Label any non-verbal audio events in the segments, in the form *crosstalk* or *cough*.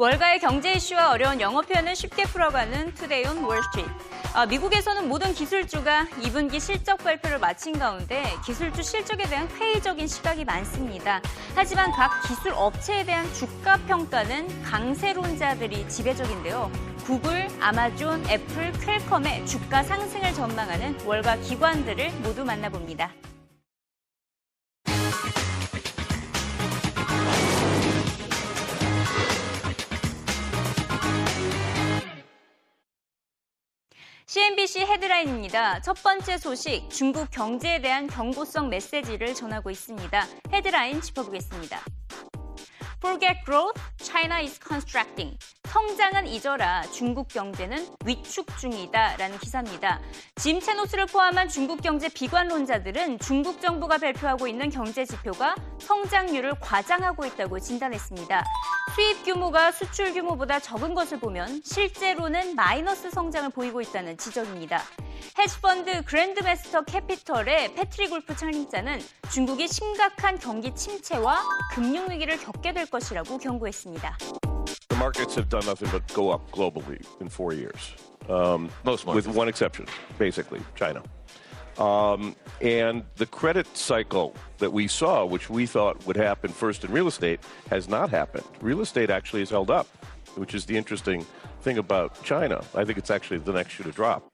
월가의 경제 이슈와 어려운 영어 표현을 쉽게 풀어가는 Today on Wall Street. 아, 미국에서는 모든 기술주가 2분기 실적 발표를 마친 가운데 기술주 실적에 대한 회의적인 시각이 많습니다. 하지만 각 기술 업체에 대한 주가 평가는 강세론자들이 지배적인데요. 구글, 아마존, 애플, 퀄컴의 주가 상승을 전망하는 월가 기관들을 모두 만나봅니다. CNBC 헤드라인입니다. 첫 번째 소식, 중국 경제에 대한 경고성 메시지를 전하고 있습니다. 헤드라인 짚어보겠습니다. Forget growth, China is constructing. 성장은 잊어라. 중국 경제는 위축 중이다 라는 기사입니다. 짐 체노스를 포함한 중국 경제 비관론자들은 중국 정부가 발표하고 있는 경제 지표가 성장률을 과장하고 있다고 진단했습니다. 수입 규모가 수출 규모보다 적은 것을 보면 실제로는 마이너스 성장을 보이고 있다는 지적입니다. 헤지펀드 그랜드메스터 캐피털의 패트릭 울프 창립자는 중국이 심각한 경기 침체와 금융 위기를 겪게 될 것이라고 경고했습니다. The markets have done nothing but go up globally in four years. Um, Most with one exception, basically China. Um, and the credit cycle that we saw, which we thought would happen first in real estate, has not happened. Real estate actually has held up, which is the interesting thing about China. I think it's actually the next shoe to drop.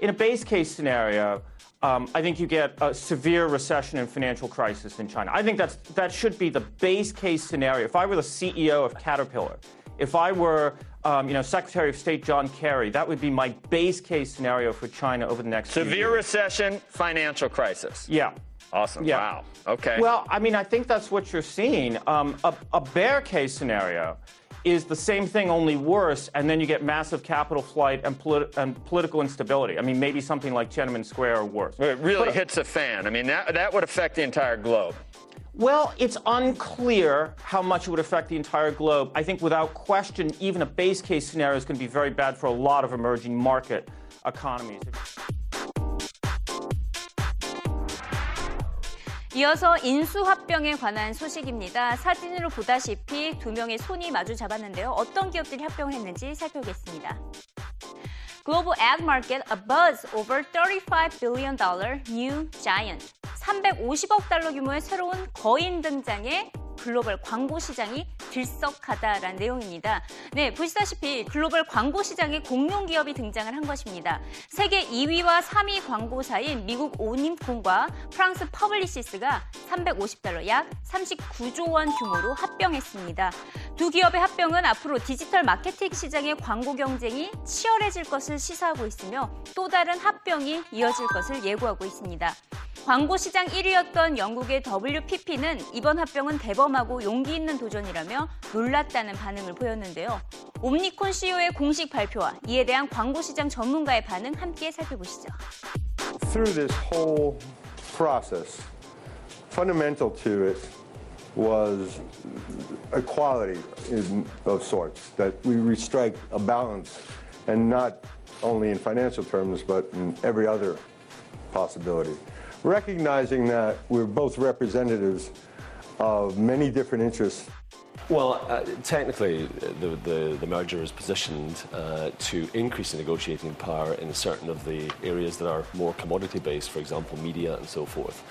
In a base case scenario, um, I think you get a severe recession and financial crisis in China. I think that's that should be the base case scenario. If I were the CEO of Caterpillar, if I were um, you know Secretary of State John Kerry, that would be my base case scenario for China over the next severe recession, financial crisis. Yeah. Awesome. Yeah. Wow. Okay. Well, I mean, I think that's what you're seeing. Um, a, a bear case scenario is the same thing, only worse, and then you get massive capital flight and, politi- and political instability. I mean, maybe something like Tiananmen Square or worse. it really But- hits a fan. I mean, that, that would affect the entire globe. Well, it's unclear how much it would affect the entire globe. I think without question, even a base case scenario is going to be very bad for a lot of emerging market economies. 이어서 인수합병에 관한 소식입니다. 사진으로 보다시피 두 명의 손이 마주 잡았는데요. 어떤 기업들이 합병을 했는지 살펴보겠습니다. Global ad market abuzz over 35 billion dollar new giant. 350억 달러 규모의 새로운 거인 등장에 글로벌 광고 시장이 들썩하다라는 내용입니다. 네, 보시다시피 글로벌 광고 시장에 공룡 기업이 등장을 한 것입니다. 세계 2위와 3위 광고사인 미국 오님콘과 프랑스 퍼블리시스가 350달러 약 39조 원 규모로 합병했습니다. 두 기업의 합병은 앞으로 디지털 마케팅 시장의 광고 경쟁이 치열해질 것을 시사하고 있으며 또 다른 합병이 이어질 것을 예고하고 있습니다. 광고 시장 1위였던 영국의 WPP는 이번 합병은 대범하고 용기 있는 도전이라며 놀랐다는 반응을 보였는데요. 옴니콘 CEO의 공식 발표와 이에 대한 광고 시장 전문가의 반응 함께 살펴보시죠. through this whole process, fundamental to it was equality in, of sorts, that we restrike a balance, and not only in financial terms, but in every other possibility. Recognizing that we're both representatives of many different interests Well, uh, technically, the, the, the merger is positioned uh, to increase the negotiating power in certain of the areas that are more commodity based, for example, media and so forth.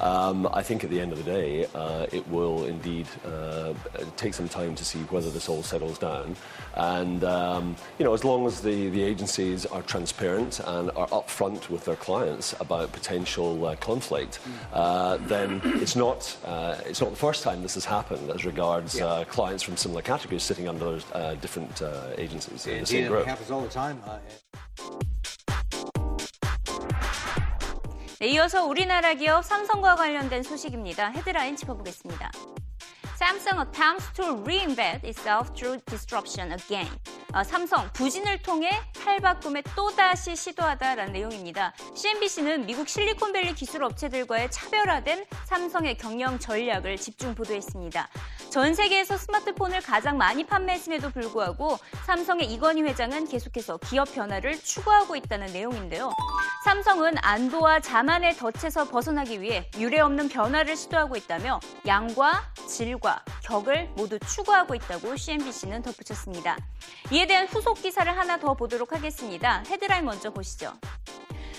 Um, I think at the end of the day, uh, it will indeed uh, take some time to see whether this all settles down. And, um, you know, as long as the, the agencies are transparent and are upfront with their clients about potential uh, conflict, uh, then it's not, it's not the first time this has happened as regards uh, clients from similar categories sitting under uh, different uh, agencies in the same group. it happens all the time. Uh, 네, 이어서 우리나라 기업 삼성과 관련된 소식입니다. 헤드라인 짚어보겠습니다. Samsung attempts to reinvent itself through disruption again. 아, 삼성 부진을 통해 탈바꿈에 또다시 시도하다라는 내용입니다. CNBC는 미국 실리콘밸리 기술 업체들과의 차별화된 삼성의 경영 전략을 집중 보도했습니다. 전 세계에서 스마트폰을 가장 많이 판매했음에도 불구하고 삼성의 이건희 회장은 계속해서 기업 변화를 추구하고 있다는 내용인데요. 삼성은 안도와 자만의 덫에서 벗어나기 위해 유례 없는 변화를 시도하고 있다며 양과 질과 격을 모두 추구하고 있다고 CNBC는 덧붙였습니다. 이에 대한 후속 기사를 하나 더 보도록 하겠습니다. 헤드라인 먼저 보시죠.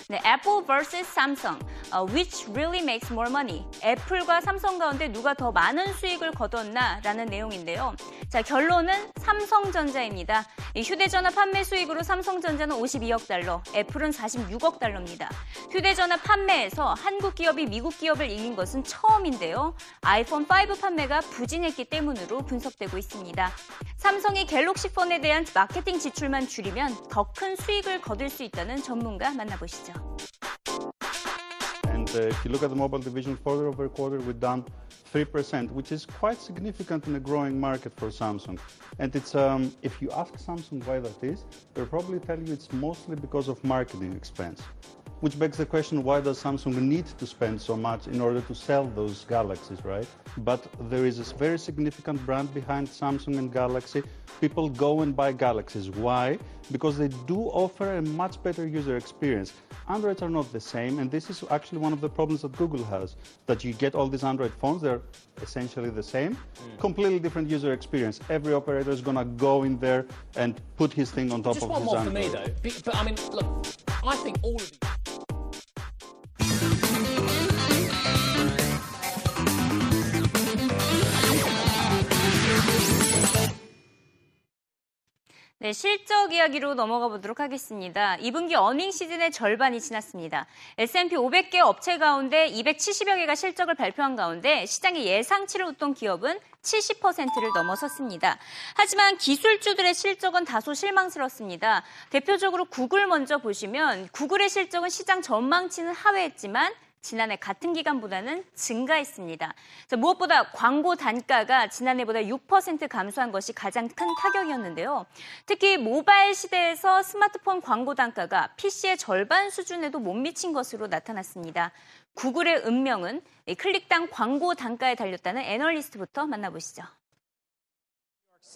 네, 애플 vs 삼성, uh, which really makes more money? 애플과 삼성 가운데 누가 더 많은 수익을 거뒀나라는 내용인데요. 자, 결론은 삼성전자입니다. 휴대전화 판매 수익으로 삼성전자는 52억 달러, 애플은 46억 달러입니다. 휴대전화 판매에서 한국 기업이 미국 기업을 이긴 것은 처음인데요. 아이폰 5 판매가 부진했기 때문으로 분석되고 있습니다. 삼성이 갤럭시 폰에 대한 마케팅 지출만 줄이면 더 큰 수익을 거둘 수 있다는 전문가 만나보시죠. And uh, if you look at the mobile division quarter over quarter, we've done 3%, which is quite significant in a growing market for Samsung. And it's um, if you ask Samsung why that is, they'll probably tell you it's mostly because of marketing expense. Which begs the question, why does Samsung need to spend so much in order to sell those Galaxies, right? But there is a very significant brand behind Samsung and Galaxy. People go and buy Galaxies. Why? Because they do offer a much better user experience. Androids are not the same, and this is actually one of the problems that Google has, that you get all these Android phones, they're essentially the same, mm. completely different user experience. Every operator is gonna go in there and put his thing on top Just of one his more for Android. me, though. But I mean, look, I think all of these. 네, 실적 이야기로 넘어가 보도록 하겠습니다. 2분기 어닝 시즌의 절반이 지났습니다. S&P 500개 업체 가운데 270여 개가 실적을 발표한 가운데 시장의 예상치를 웃돈 기업은 70%를 넘어섰습니다. 하지만 기술주들의 실적은 다소 실망스럽습니다. 대표적으로 구글 먼저 보시면 구글의 실적은 시장 전망치는 하회했지만 지난해 같은 기간보다는 증가했습니다. 자, 무엇보다 광고 단가가 지난해보다 6% 감소한 것이 가장 큰 타격이었는데요. 특히 모바일 시대에서 스마트폰 광고 단가가 PC의 절반 수준에도 못 미친 것으로 나타났습니다. 구글의 운명은 이 클릭당 광고 단가에 달렸다는 애널리스트부터 만나보시죠.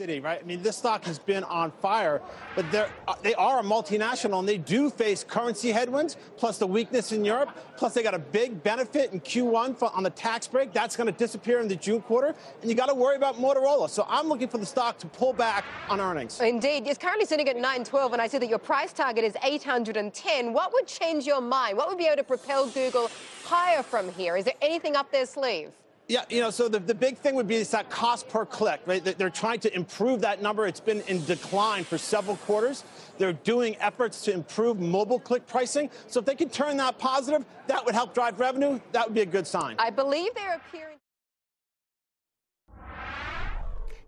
City, right? I mean, this stock has been on fire, but uh, they are a multinational and they do face currency headwinds, plus the weakness in Europe. Plus, they got a big benefit in Q1 for, on the tax break. That's going to disappear in the June quarter. And you got to worry about Motorola. So I'm looking for the stock to pull back on earnings. Indeed. It's currently sitting at 912, and I see that your price target is 810. What would change your mind? What would be able to propel Google higher from here? Is there anything up their sleeve? Yeah, you know, so the, the big thing would be is that cost per click, right? They- They're trying to improve that number. It's been in decline for several quarters. They're doing efforts to improve mobile click pricing. So if they can turn that positive, that would help drive revenue. That would be a good sign. I believe they're appearing.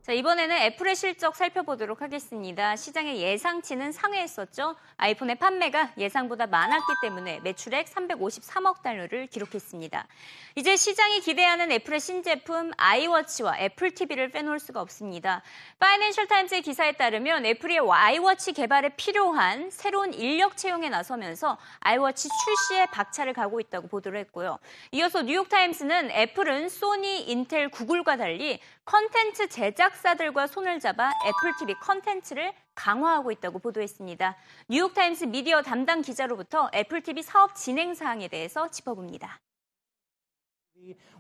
자, 이번에는 애플의 실적 살펴보도록 하겠습니다. 시장의 예상치는 상회했었죠. 아이폰의 판매가 예상보다 많았기 때문에 매출액 353억 달러를 기록했습니다. 이제 시장이 기대하는 애플의 신제품 아이워치와 애플 TV를 빼놓을 수가 없습니다. 파이낸셜 타임스의 기사에 따르면 애플이 아이워치 개발에 필요한 새로운 인력 채용에 나서면서 아이워치 출시에 박차를 가하고 있다고 보도를 했고요. 이어서 뉴욕타임스는 애플은 소니, 인텔, 구글과 달리 컨텐츠 제작사들과 손을 잡아 애플 TV 컨텐츠를 강화하고 있다고 보도했습니다. 뉴욕타임스 미디어 담당 기자로부터 애플 TV 사업 진행 사항에 대해서 짚어봅니다.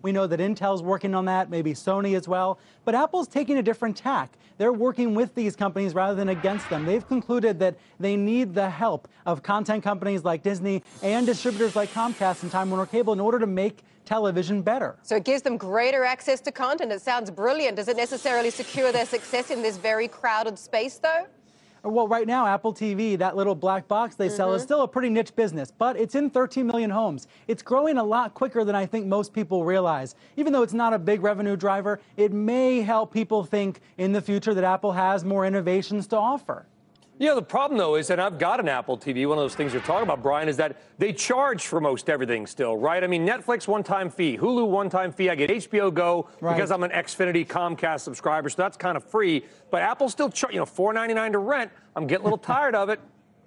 We know that Intel's working on that, maybe Sony as well. But Apple's taking a different tack. They're working with these companies rather than against them. They've concluded that they need the help of content companies like Disney and distributors like Comcast and Time Warner Cable in order to make television better. So it gives them greater access to content. It sounds brilliant. Does it necessarily secure their success in this very crowded space, though? Well, right now, Apple TV, that little black box they sell, is mm-hmm. still a pretty niche business, but it's in 13 million homes. It's growing a lot quicker than I think most people realize. Even though it's not a big revenue driver, it may help people think in the future that Apple has more innovations to offer. You know, the problem, though, is that I've got an Apple TV. One of those things you're talking about, Brian, is that they charge for most everything still, right? I mean, Netflix one time fee, Hulu one time fee. I get HBO Go Right. because I'm an Xfinity Comcast subscriber, so that's kind of free. But Apple still charge, you know, $4.99 to rent. I'm getting a little *laughs* tired of it.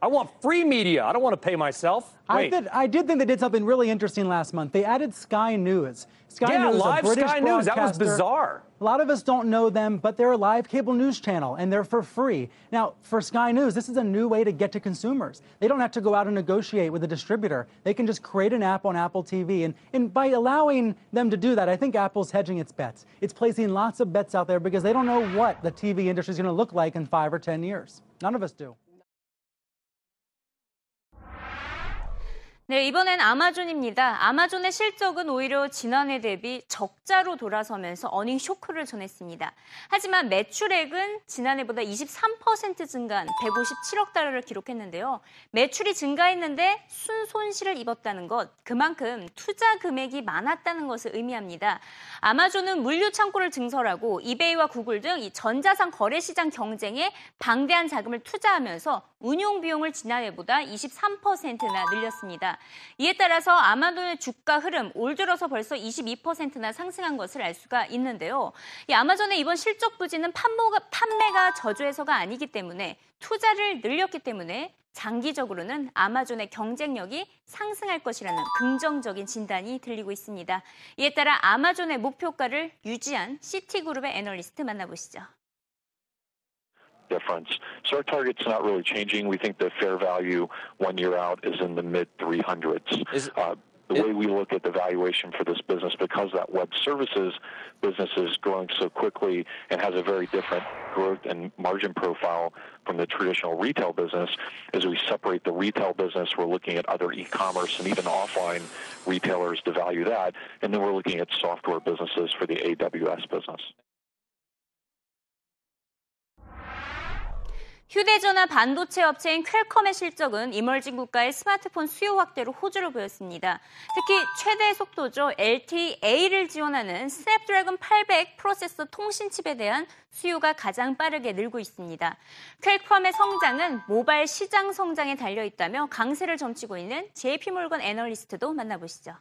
I want free media. I don't want to pay myself. I did, I did think they did something really interesting last month. They added Sky News. Sky Yeah, News, live a British Sky News. That was bizarre. A lot of us don't know them, but they're a live cable news channel and they're for free. Now, for Sky News, this is a new way to get to consumers. They don't have to go out and negotiate with a distributor. They can just create an app on Apple TV. And, and by allowing them to do that, I think Apple's hedging its bets. It's placing lots of bets out there because they don't know what the TV industry is going to look like in five or 10 years. None of us do. 네, 이번엔 아마존입니다. 아마존의 실적은 오히려 지난해 대비 적자로 돌아서면서 어닝 쇼크를 전했습니다. 하지만 매출액은 지난해보다 23% 증가한 157억 달러를 기록했는데요. 매출이 증가했는데 순손실을 입었다는 것, 그만큼 투자 금액이 많았다는 것을 의미합니다. 아마존은 물류 창고를 증설하고 이베이와 구글 등 이 전자상 거래 시장 경쟁에 방대한 자금을 투자하면서 운용 비용을 지난해보다 23%나 늘렸습니다. 이에 따라서 아마존의 주가 흐름 올 들어서 벌써 22%나 상승한 것을 알 수가 있는데요. 이 아마존의 이번 실적 부진은 판모가, 판매가 저조해서가 아니기 때문에 투자를 늘렸기 때문에 장기적으로는 아마존의 경쟁력이 상승할 것이라는 긍정적인 진단이 들리고 있습니다. 이에 따라 아마존의 목표가를 유지한 시티그룹의 애널리스트 만나보시죠. Difference. So our target's not really changing. We think the fair value one year out is in the mid 300s. Uh, the way we look at the valuation for this business, because that web services business is growing so quickly and has a very different growth and margin profile from the traditional retail business, as we separate the retail business, we're looking at other e-commerce and even offline retailers to value that, and then we're looking at software businesses for the AWS business. 휴대전화 반도체 업체인 퀄컴의 실적은 emerging 국가의 스마트폰 수요 확대로 호조를 보였습니다. 특히 최대 속도죠 LTE-A를 지원하는 스냅드래곤 800 프로세서 통신칩에 대한 수요가 가장 빠르게 늘고 있습니다. 퀄컴의 성장은 모바일 시장 성장에 달려 있다며 강세를 점치고 있는 JP몰건 애널리스트도 만나보시죠.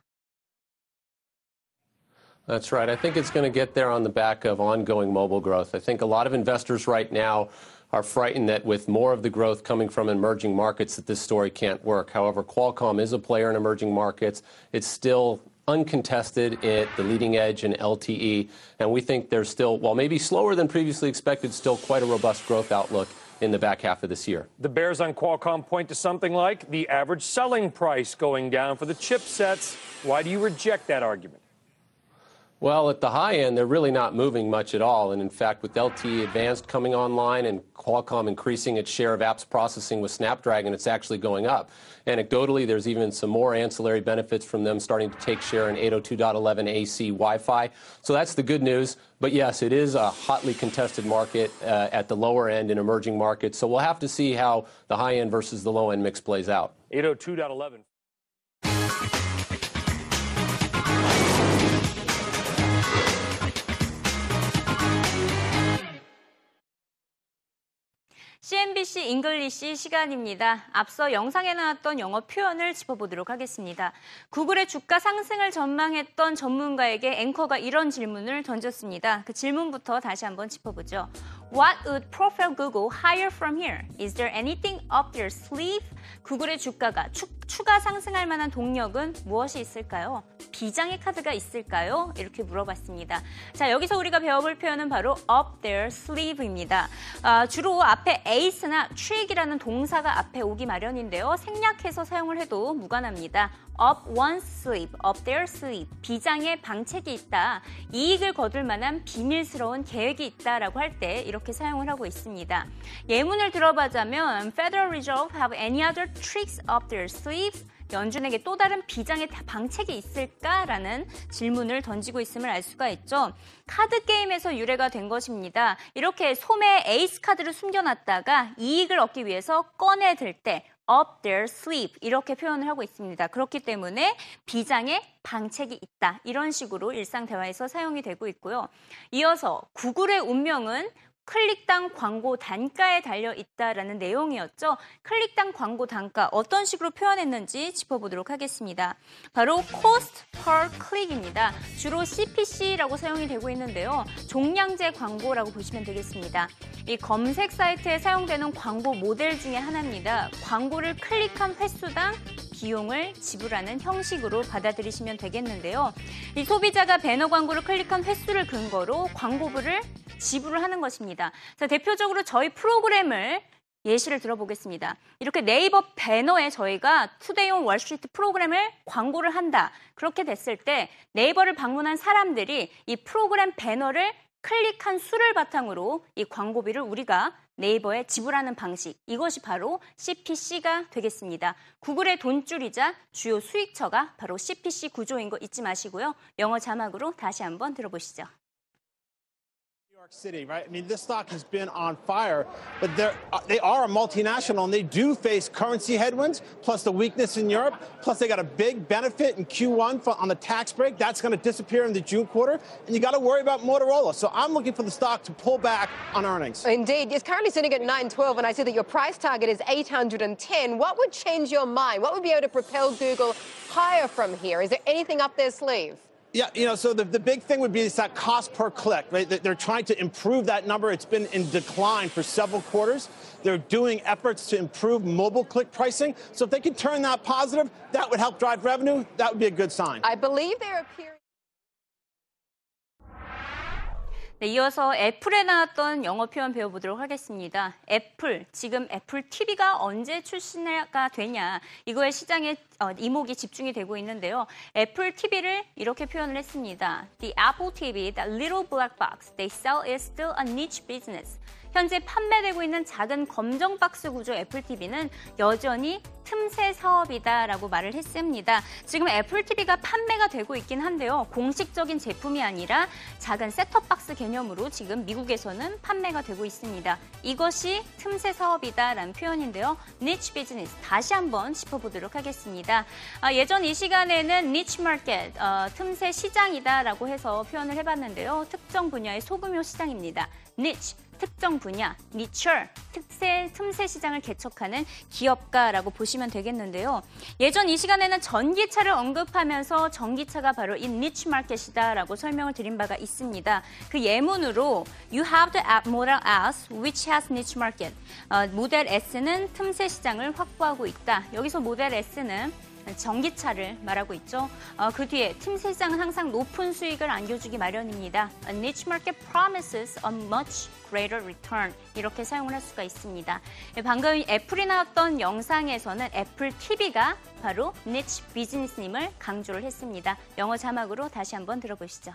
That's right. I think it's going to get there on the back of ongoing mobile growth. I think a lot of investors right now are frightened that with more of the growth coming from emerging markets that this story can't work. However, Qualcomm is a player in emerging markets. It's still uncontested at the leading edge in LTE, and we think there's still, while maybe slower than previously expected, still quite a robust growth outlook in the back half of this year. The bears on Qualcomm point to something like the average selling price going down for the chipsets. Why do you reject that argument? Well, at the high end, they're really not moving much at all. And in fact, with LTE Advanced coming online and Qualcomm increasing its share of apps processing with Snapdragon, it's actually going up. Anecdotally, there's even some more ancillary benefits from them starting to take share in 802.11 AC Wi Fi. So that's the good news. But yes, it is a hotly contested market uh, at the lower end in emerging markets. So we'll have to see how the high end versus the low end mix plays out. 802.11. CNBC English 시간입니다. 앞서 영상에 나왔던 영어 표현을 짚어보도록 하겠습니다. 구글의 주가 상승을 전망했던 전문가에게 앵커가 이런 질문을 던졌습니다. 그 질문부터 다시 한번 짚어보죠. What would propel Google higher from here? Is there anything up their sleeve? 구글의 주가가 추, 추가 상승할 만한 동력은 무엇이 있을까요? 비장의 카드가 있을까요? 이렇게 물어봤습니다. 자, 여기서 우리가 배워볼 표현은 바로 up their sleeve입니다. 아, 주로 앞에 ace나 trick이라는 동사가 앞에 오기 마련인데요. 생략해서 사용을 해도 무관합니다. up one's sleeve, up their sleeve. 비장의 방책이 있다. 이익을 거둘 만한 비밀스러운 계획이 있다라고 할 때 이렇게 사용을 하고 있습니다. 예문을 들어보자면 Federal Reserve have any other tricks up their sleeve? 연준에게 또 다른 비장의 방책이 있을까라는 질문을 던지고 있음을 알 수가 있죠. 카드 게임에서 유래가 된 것입니다. 이렇게 소매에 에이스 카드를 숨겨놨다가 이익을 얻기 위해서 꺼내들 때 up their sleeve 이렇게 표현을 하고 있습니다. 그렇기 때문에 비장의 방책이 있다. 이런 식으로 일상 대화에서 사용이 되고 있고요. 이어서 구글의 운명은 클릭당 광고 단가에 달려 있다라는 내용이었죠. 클릭당 광고 단가 어떤 식으로 표현했는지 짚어보도록 하겠습니다. 바로 cost per click입니다. 주로 CPC라고 사용이 되고 있는데요. 종량제 광고라고 보시면 되겠습니다. 이 검색 사이트에 사용되는 광고 모델 중에 하나입니다. 광고를 클릭한 횟수당 비용을 지불하는 형식으로 받아들이시면 되겠는데요. 이 소비자가 배너 광고를 클릭한 횟수를 근거로 광고부를 지불을 하는 것입니다. 자, 대표적으로 저희 프로그램을 예시를 들어보겠습니다. 이렇게 네이버 배너에 저희가 투데이온 월스트리트 프로그램을 광고를 한다. 그렇게 됐을 때 네이버를 방문한 사람들이 이 프로그램 배너를 클릭한 수를 바탕으로 이 광고비를 우리가 네이버에 지불하는 방식. 이것이 바로 CPC가 되겠습니다. 구글의 돈줄이자 주요 수익처가 바로 CPC 구조인 거 잊지 마시고요. 영어 자막으로 다시 한번 들어보시죠. York City, right? I mean, this stock has been on fire, but uh, they are a multinational and they do face currency headwinds, plus the weakness in Europe. Plus, they got a big benefit in Q1 for, on the tax break. That's going to disappear in the June quarter. And you got to worry about Motorola. So I'm looking for the stock to pull back on earnings. Indeed. It's currently sitting at 912, and I see that your price target is 810. What would change your mind? What would be able to propel Google higher from here? Is there anything up their sleeve? Yeah, you know, so the, the big thing would be is that cost per click, right? They're trying to improve that number. It's been in decline for several quarters. They're doing efforts to improve mobile click pricing. So if they can turn that positive, that would help drive revenue. That would be a good sign. I believe they're appearing. 네, 이어서 애플에 나왔던 영어 표현 배워보도록 하겠습니다. 애플, 지금 애플 TV가 언제 출시가 되냐, 이거에 시장에 어, 이목이 집중이 되고 있는데요. 애플 TV를 이렇게 표현을 했습니다. The Apple TV, that little black box they sell is still a niche business. 현재 판매되고 있는 작은 검정 박스 구조 애플 TV는 여전히 틈새 사업이다라고 말을 했습니다. 지금 애플 TV가 판매가 되고 있긴 한데요. 공식적인 제품이 아니라 작은 셋톱 박스 개념으로 지금 미국에서는 판매가 되고 있습니다. 이것이 틈새 사업이다라는 표현인데요. niche business 다시 한번 짚어보도록 하겠습니다. 아, 예전 이 시간에는 niche market 어, 틈새 시장이다라고 해서 표현을 해봤는데요. 특정 분야의 소규모 시장입니다. niche 특정 분야, niche, 특세, 틈새 시장을 개척하는 기업가라고 보시면 되겠는데요. 예전 이 시간에는 전기차를 언급하면서 전기차가 바로 이 niche market이다라고 설명을 드린 바가 있습니다. 그 예문으로 You have the model S, which has niche market. 어, 모델 S는 틈새 시장을 확보하고 있다. 여기서 모델 S는 전기차를 말하고 있죠. 어, 그 뒤에 틈새 시장은 항상 높은 수익을 안겨주기 마련입니다. A niche market promises a much greater return 이렇게 사용을 할 수가 있습니다. 예, 방금 애플이 나왔던 영상에서는 애플 TV가 바로 niche business님을 강조를 했습니다. 영어 자막으로 다시 한번 들어보시죠.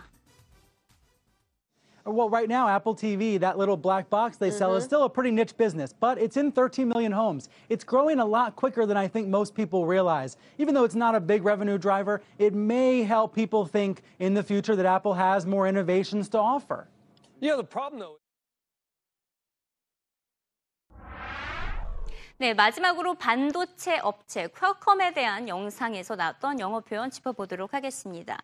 Uh, well, right now, Apple TV, that little black box they sell, is mm-hmm. still a pretty niche business, but it's in 13 million homes. It's growing a lot quicker than I think most people realize. Even though it's not a big revenue driver, it may help people think in the future that Apple has more innovations to offer. Yeah, the problem, though. 네, 마지막으로 반도체 업체 퀄컴에 대한 영상에서 나왔던 영어 표현 짚어보도록 하겠습니다.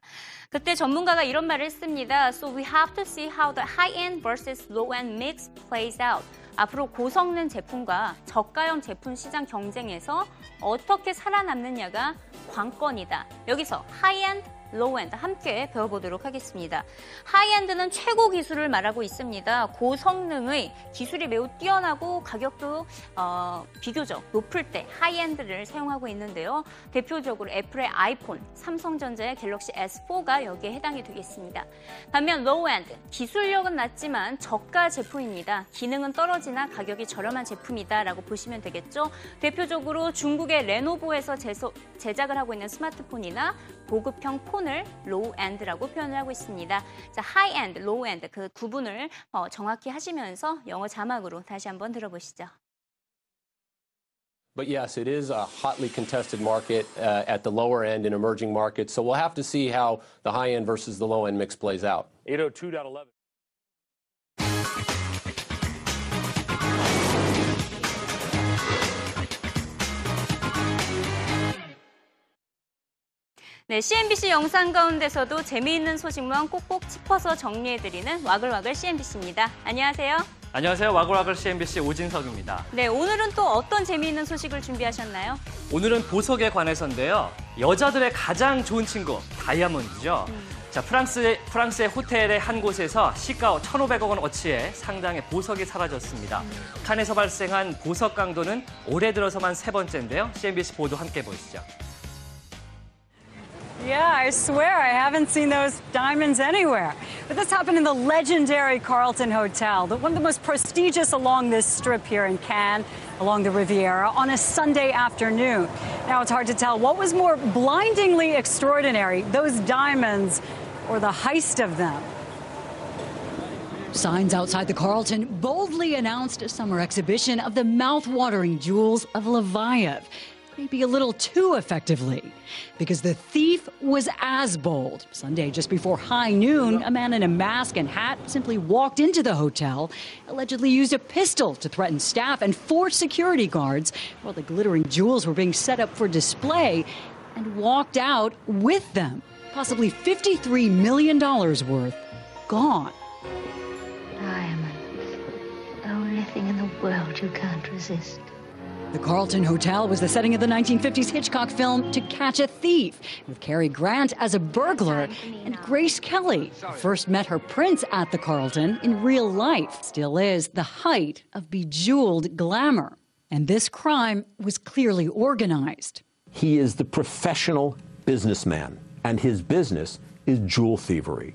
그때 전문가가 이런 말을 했습니다. So we have to see how the high-end versus low-end mix plays out. 앞으로 고성능 제품과 저가형 제품 시장 경쟁에서 어떻게 살아남느냐가 관건이다. 여기서 high-end low-end 함께 배워보도록 하겠습니다. high-end는 최고 기술을 말하고 있습니다. 고성능의 기술이 매우 뛰어나고 가격도 어, 비교적 높을 때 high-end를 사용하고 있는데요. 대표적으로 애플의 아이폰, 삼성전자의 갤럭시 S4가 여기에 해당이 되겠습니다. 반면 low-end, 기술력은 낮지만 저가 제품입니다. 기능은 떨어지나 가격이 저렴한 제품이다라고 보시면 되겠죠. 대표적으로 중국의 레노보에서 제작을 하고 있는 스마트폰이나 보급형 폰을 low-end라고 표현을 하고 있습니다. 자, high-end, low-end 그 구분을 어, 정확히 하시면서 영어 자막으로 다시 한번 들어보시죠. But yes, it is a hotly contested market uh, at the lower end in emerging markets. So we'll have to see how the high end versus the low end mix plays out. 802.11. 네, CNBC 영상 가운데서도 재미있는 소식만 꼭꼭 짚어서 정리해드리는 와글와글 CNBC입니다. 안녕하세요. 안녕하세요. 와글와글 CNBC 오진석입니다. 네, 오늘은 또 어떤 재미있는 소식을 준비하셨나요? 오늘은 보석에 관해서인데요. 여자들의 가장 좋은 친구, 다이아몬드죠. 음. 자, 프랑스, 프랑스의 호텔의 한 곳에서 시가 1,500억 원 어치의 상당의 보석이 사라졌습니다. 음. 칸에서 발생한 보석 강도는 올해 들어서만 세 번째인데요. CNBC 보도 함께 보시죠. Yeah, I swear I haven't seen those diamonds anywhere. But this happened in the legendary Carlton Hotel, one of the most prestigious along this strip here in Cannes, along the Riviera, on a Sunday afternoon. Now it's hard to tell what was more blindingly extraordinary, those diamonds or the heist of them. Signs outside the Carlton boldly announced a summer exhibition of the mouth-watering jewels of Leviav maybe a little too effectively. Because the thief was as bold. Sunday, just before high noon, a man in a mask and hat simply walked into the hotel, allegedly used a pistol to threaten staff and four security guards while the glittering jewels were being set up for display, and walked out with them. Possibly $53 million worth gone. Diamonds. The only thing in the world you can't resist. The Carlton Hotel was the setting of the 1950s Hitchcock film To Catch a Thief, with Cary Grant as a burglar and Grace Kelly, first met her prince at the Carlton in real life, still is the height of bejeweled glamour. And this crime was clearly organized. He is the professional businessman, and his business is jewel thievery.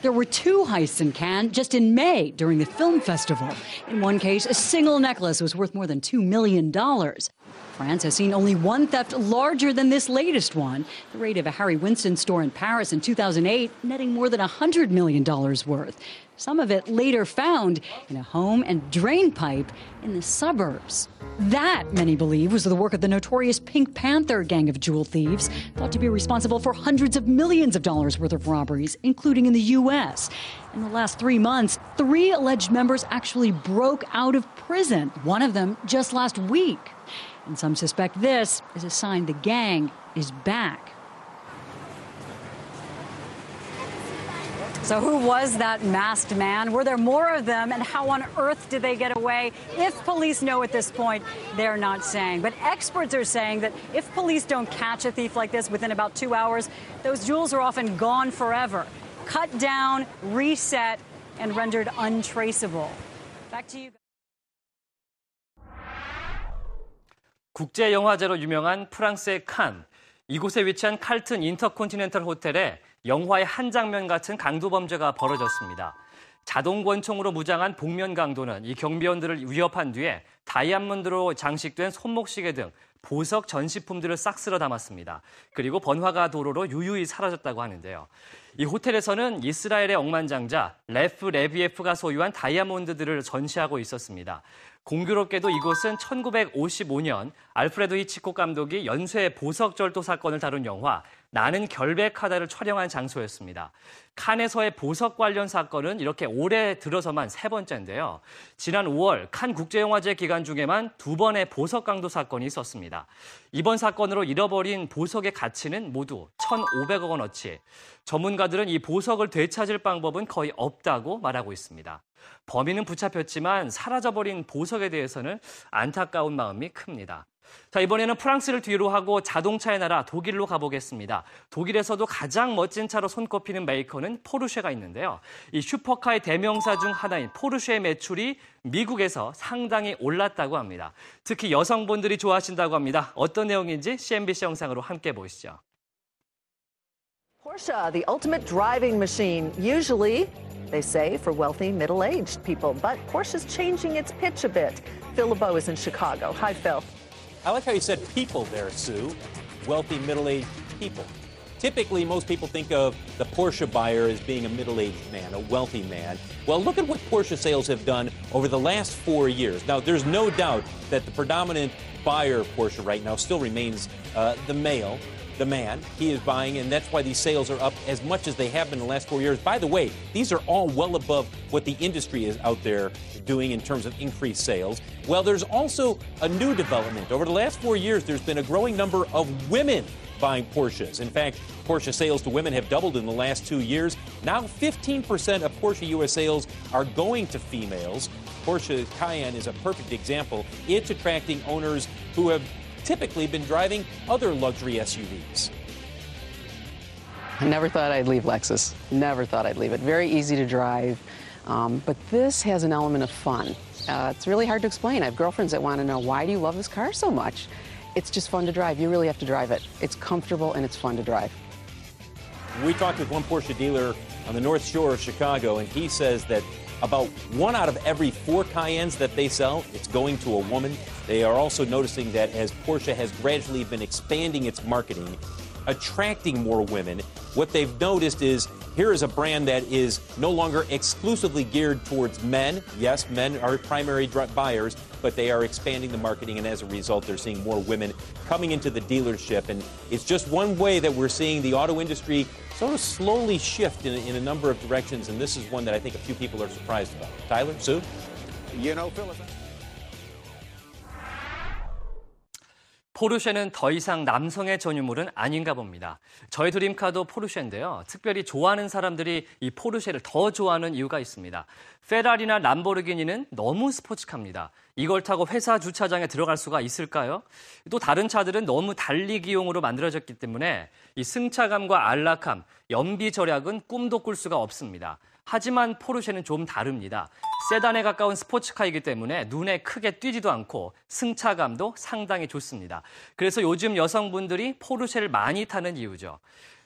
There were two heists in Cannes just in May during the film festival. In one case, a single necklace was worth more than $2 million. France has seen only one theft larger than this latest one, the raid of a Harry Winston store in Paris in 2008, netting more than $100 million worth. Some of it later found in a home and drain pipe in the suburbs. That, many believe, was the work of the notorious Pink Panther gang of jewel thieves, thought to be responsible for hundreds of millions of dollars worth of robberies, including in the U.S. In the last three months, three alleged members actually broke out of prison, one of them just last week. And some suspect this is a sign the gang is back. So, who was that masked man? Were there more of them? And how on earth did they get away? If police know at this point, they're not saying. But experts are saying that if police don't catch a thief like this within about two hours, those jewels are often gone forever, cut down, reset, and rendered untraceable. Back to you. 국제 영화제로 유명한 프랑스의 칸. 이곳에 위치한 칼튼 인터콘티넨탈 호텔에 영화의 한 장면 같은 강도 범죄가 벌어졌습니다. 자동 권총으로 무장한 복면 강도는 이 경비원들을 위협한 뒤에 다이아몬드로 장식된 손목시계 등 보석 전시품들을 싹 쓸어 담았습니다. 그리고 번화가 도로로 유유히 사라졌다고 하는데요. 이 호텔에서는 이스라엘의 억만장자 레프 레비에프가 소유한 다이아몬드들을 전시하고 있었습니다. 공교롭게도 이곳은 1955년 알프레드 히치콕 감독이 연쇄 보석 절도 사건을 다룬 영화 나는 결백하다를 촬영한 장소였습니다. 칸에서의 보석 관련 사건은 이렇게 올해 들어서만 세 번째인데요. 지난 5월 칸 국제영화제 기간 중에만 두 번의 보석 강도 사건이 있었습니다. 이번 사건으로 잃어버린 보석의 가치는 모두 1,500억 원어치. 전문가들은 이 보석을 되찾을 방법은 거의 없다고 말하고 있습니다. 범인은 붙잡혔지만 사라져버린 보석에 대해서는 안타까운 마음이 큽니다. 자, 이번에는 프랑스를 뒤로 하고 자동차의 나라 독일로 가보겠습니다. 독일에서도 가장 멋진 차로 손꼽히는 메이커는 포르쉐가 있는데요. 이 슈퍼카의 대명사 중 하나인 포르쉐의 매출이 미국에서 상당히 올랐다고 합니다. 특히 여성분들이 좋아하신다고 합니다. 어떤 내용인지 CNBC 영상으로 함께 보시죠. Porsche, the ultimate driving machine, usually they say, for wealthy middle aged people. But Porsche's changing its pitch a bit. Phil LeBeau is in Chicago. Hi, Phil. I like how you said people there, Sue. Wealthy, middle aged people. Typically, most people think of the Porsche buyer as being a middle aged man, a wealthy man. Well, look at what Porsche sales have done over the last four years. Now, there's no doubt that the predominant buyer of Porsche right now still remains uh, the male, the man. He is buying, and that's why these sales are up as much as they have been in the last four years. By the way, these are all well above what the industry is out there doing in terms of increased sales. Well, there's also a new development. Over the last four years, there's been a growing number of women buying Porsches. In fact, Porsche sales to women have doubled in the last two years. Now 15% of Porsche US sales are going to females. Porsche Cayenne is a perfect example. It's attracting owners who have typically been driving other luxury SUVs. I never thought I'd leave Lexus. Never thought I'd leave it. Very easy to drive. Um, but this has an element of fun. Uh, it's really hard to explain. I have girlfriends that want to know why do you love this car so much? It's just fun to drive. You really have to drive it. It's comfortable and it's fun to drive. We talked with one Porsche dealer on the North Shore of Chicago, and he says that about one out of every four Cayennes that they sell, it's going to a woman. They are also noticing that as Porsche has gradually been expanding its marketing, attracting more women, what they've noticed is here is a brand that is no longer exclusively geared towards men. Yes, men are primary buyers, but they are expanding the marketing, and as a result, they're seeing more women coming into the dealership. And it's just one way that we're seeing the auto industry sort of slowly shift in, in a number of directions, and this is one that I think a few people are surprised about. Tyler, Sue? You know, Phyllis. 포르쉐는 더 이상 남성의 전유물은 아닌가 봅니다. 저희 드림카도 포르쉐인데요. 특별히 좋아하는 사람들이 이 포르쉐를 더 좋아하는 이유가 있습니다. 페라리나 람보르기니는 너무 스포츠카입니다. 이걸 타고 회사 주차장에 들어갈 수가 있을까요? 또 다른 차들은 너무 달리기용으로 만들어졌기 때문에 이 승차감과 안락함, 연비 절약은 꿈도 꿀 수가 없습니다. 하지만 포르쉐는 좀 다릅니다. 세단에 가까운 스포츠카이기 때문에 눈에 크게 띄지도 않고 승차감도 상당히 좋습니다. 그래서 요즘 여성분들이 포르쉐를 많이 타는 이유죠.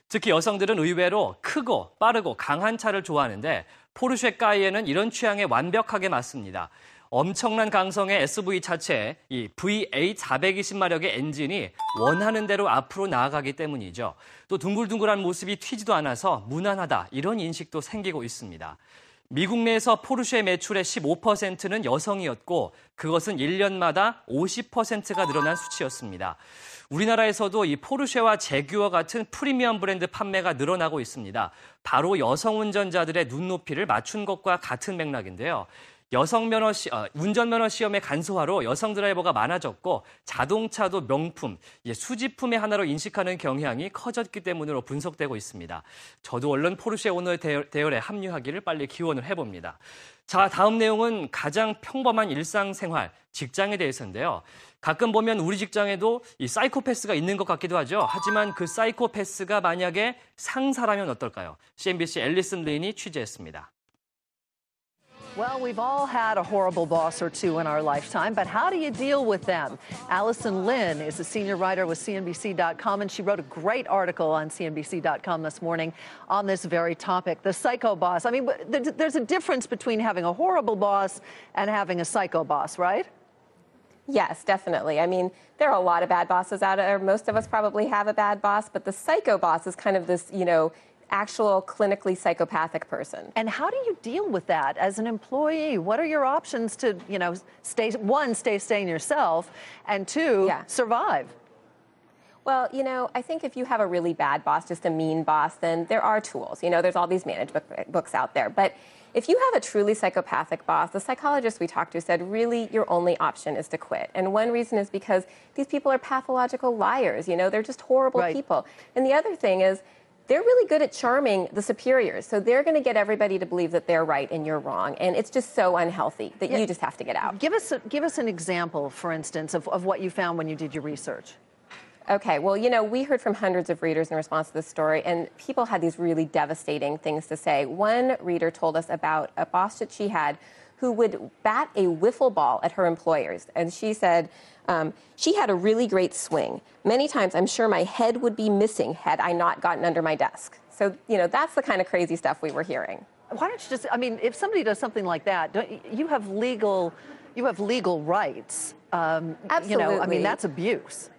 특히 여성들은 의외로 크고 빠르고 강한 차를 좋아하는데 포르쉐 까이에는 이런 취향에 완벽하게 맞습니다. 엄청난 강성의 SV 차체에 이 V8 420마력의 엔진이 원하는 대로 앞으로 나아가기 때문이죠. 또 둥글둥글한 모습이 튀지도 않아서 무난하다 이런 인식도 생기고 있습니다. 미국 내에서 포르쉐 매출의 15%는 여성이었고 그것은 1년마다 50%가 늘어난 수치였습니다. 우리나라에서도 이 포르쉐와 제규어 같은 프리미엄 브랜드 판매가 늘어나고 있습니다. 바로 여성 운전자들의 눈높이를 맞춘 것과 같은 맥락인데요. 여성 면허 시, 어, 운전 면허 시험의 간소화로 여성 드라이버가 많아졌고 자동차도 명품, 예, 수집품의 하나로 인식하는 경향이 커졌기 때문으로 분석되고 있습니다. 저도 얼른 포르쉐 오너 대열, 대열에 합류하기를 빨리 기원을 해봅니다. 자, 다음 내용은 가장 평범한 일상생활, 직장에 대해서인데요. 가끔 보면 우리 직장에도 이 사이코패스가 있는 것 같기도 하죠. 하지만 그 사이코패스가 만약에 상사라면 어떨까요? CNBC 앨리슨 레인이 취재했습니다. Well, we've all had a horrible boss or two in our lifetime, but how do you deal with them? Allison Lynn is a senior writer with CNBC.com, and she wrote a great article on CNBC.com this morning on this very topic the psycho boss. I mean, there's a difference between having a horrible boss and having a psycho boss, right? Yes, definitely. I mean, there are a lot of bad bosses out there. Most of us probably have a bad boss, but the psycho boss is kind of this, you know, actual clinically psychopathic person. And how do you deal with that as an employee? What are your options to, you know, stay one, stay sane yourself, and two, Yeah. survive? Well, you know, I think if you have a really bad boss, just a mean boss, then there are tools. You know, there's all these management books out there. But if you have a truly psychopathic boss, the psychologist we talked to said really your only option is to quit. And one reason is because these people are pathological liars. You know, they're just horrible Right. people. And the other thing is, they're really good at charming the superiors. So they're going to get everybody to believe that they're right and you're wrong. And it's just so unhealthy that Yeah. you just have to get out. Give us, a, give us an example, for instance, of, of what you found when you did your research. Okay, well, you know, we heard from hundreds of readers in response to this story, and people had these really devastating things to say. One reader told us about a boss that she had who would bat a wiffle ball at her employers. And she said um, she had a really great swing. Many times, I'm sure my head would be missing had I not gotten under my desk. So, you know, that's the kind of crazy stuff we were hearing. Why don't you just? I mean, if somebody does something like that, don't, you have legal, you have legal rights. Um, You know, I mean, that's abuse.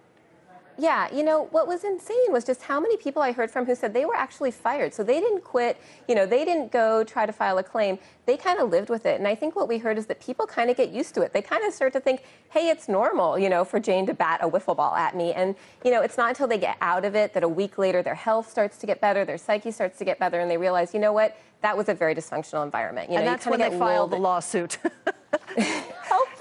Yeah, you know, what was insane was just how many people I heard from who said they were actually fired. So they didn't quit, you know, they didn't go try to file a claim. They kind of lived with it. And I think what we heard is that people kind of get used to it. They kind of start to think, hey, it's normal, you know, for Jane to bat a wiffle ball at me. And, you know, it's not until they get out of it that a week later their health starts to get better, their psyche starts to get better, and they realize, you know what, that was a very dysfunctional environment. You know, and you that's when they get filed the lawsuit. *laughs*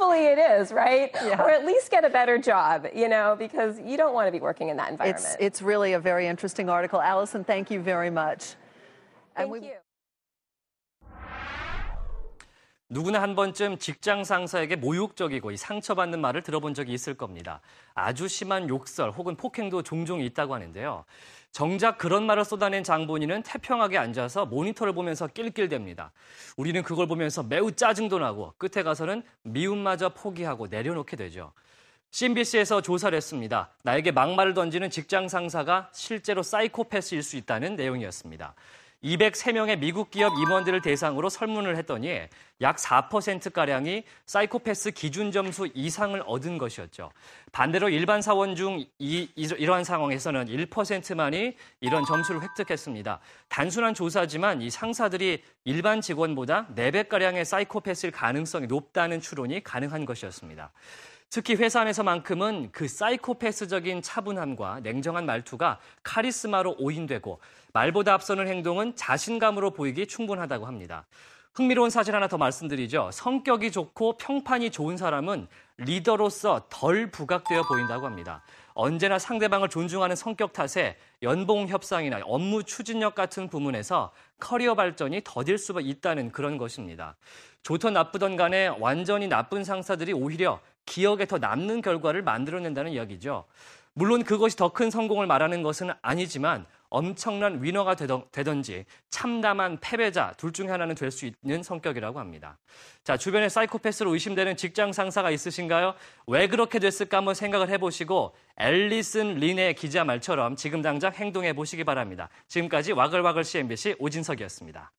hopefully it is, right? Or at least get a better job, you know, because you don't want to be working in that environment. It's, it's really a very interesting article. Allison, thank you very much. Thank you. 누구나 한 번쯤 직장 상사에게 모욕적이고 상처받는 말을 들어본 적이 있을 겁니다. 아주 심한 욕설 혹은 폭행도 종종 있다고 하는데요. 정작 그런 말을 쏟아낸 장본인은 태평하게 앉아서 모니터를 보면서 낄낄댑니다. 우리는 그걸 보면서 매우 짜증도 나고 끝에 가서는 미움마저 포기하고 내려놓게 되죠. CNBC에서 조사를 했습니다. 나에게 막말을 던지는 직장 상사가 실제로 사이코패스일 수 있다는 내용이었습니다. 203명의 미국 기업 임원들을 대상으로 설문을 했더니 약 4%가량이 사이코패스 기준 점수 이상을 얻은 것이었죠. 반대로 일반 사원 중 이, 이러한 상황에서는 1%만이 이런 점수를 획득했습니다. 단순한 조사지만 이 상사들이 일반 직원보다 4배가량의 사이코패스일 가능성이 높다는 추론이 가능한 것이었습니다. 특히 회사 안에서만큼은 그 사이코패스적인 차분함과 냉정한 말투가 카리스마로 오인되고 말보다 앞서는 행동은 자신감으로 보이기 충분하다고 합니다. 흥미로운 사실 하나 더 말씀드리죠. 성격이 좋고 평판이 좋은 사람은 리더로서 덜 부각되어 보인다고 합니다. 언제나 상대방을 존중하는 성격 탓에 연봉 협상이나 업무 추진력 같은 부문에서 커리어 발전이 더딜 수 있다는 그런 것입니다. 좋던 나쁘던 간에 완전히 나쁜 상사들이 오히려 기억에 더 남는 결과를 만들어낸다는 이야기죠. 물론 그것이 더 큰 성공을 말하는 것은 아니지만 엄청난 위너가 되던지 참담한 패배자 둘 중에 하나는 될 수 있는 성격이라고 합니다. 자, 주변에 사이코패스로 의심되는 직장 상사가 있으신가요? 왜 그렇게 됐을까 한번 생각을 해보시고 앨리슨 린의 기자 말처럼 지금 당장 행동해 보시기 바랍니다. 지금까지 와글와글 CNBC 오진석이었습니다.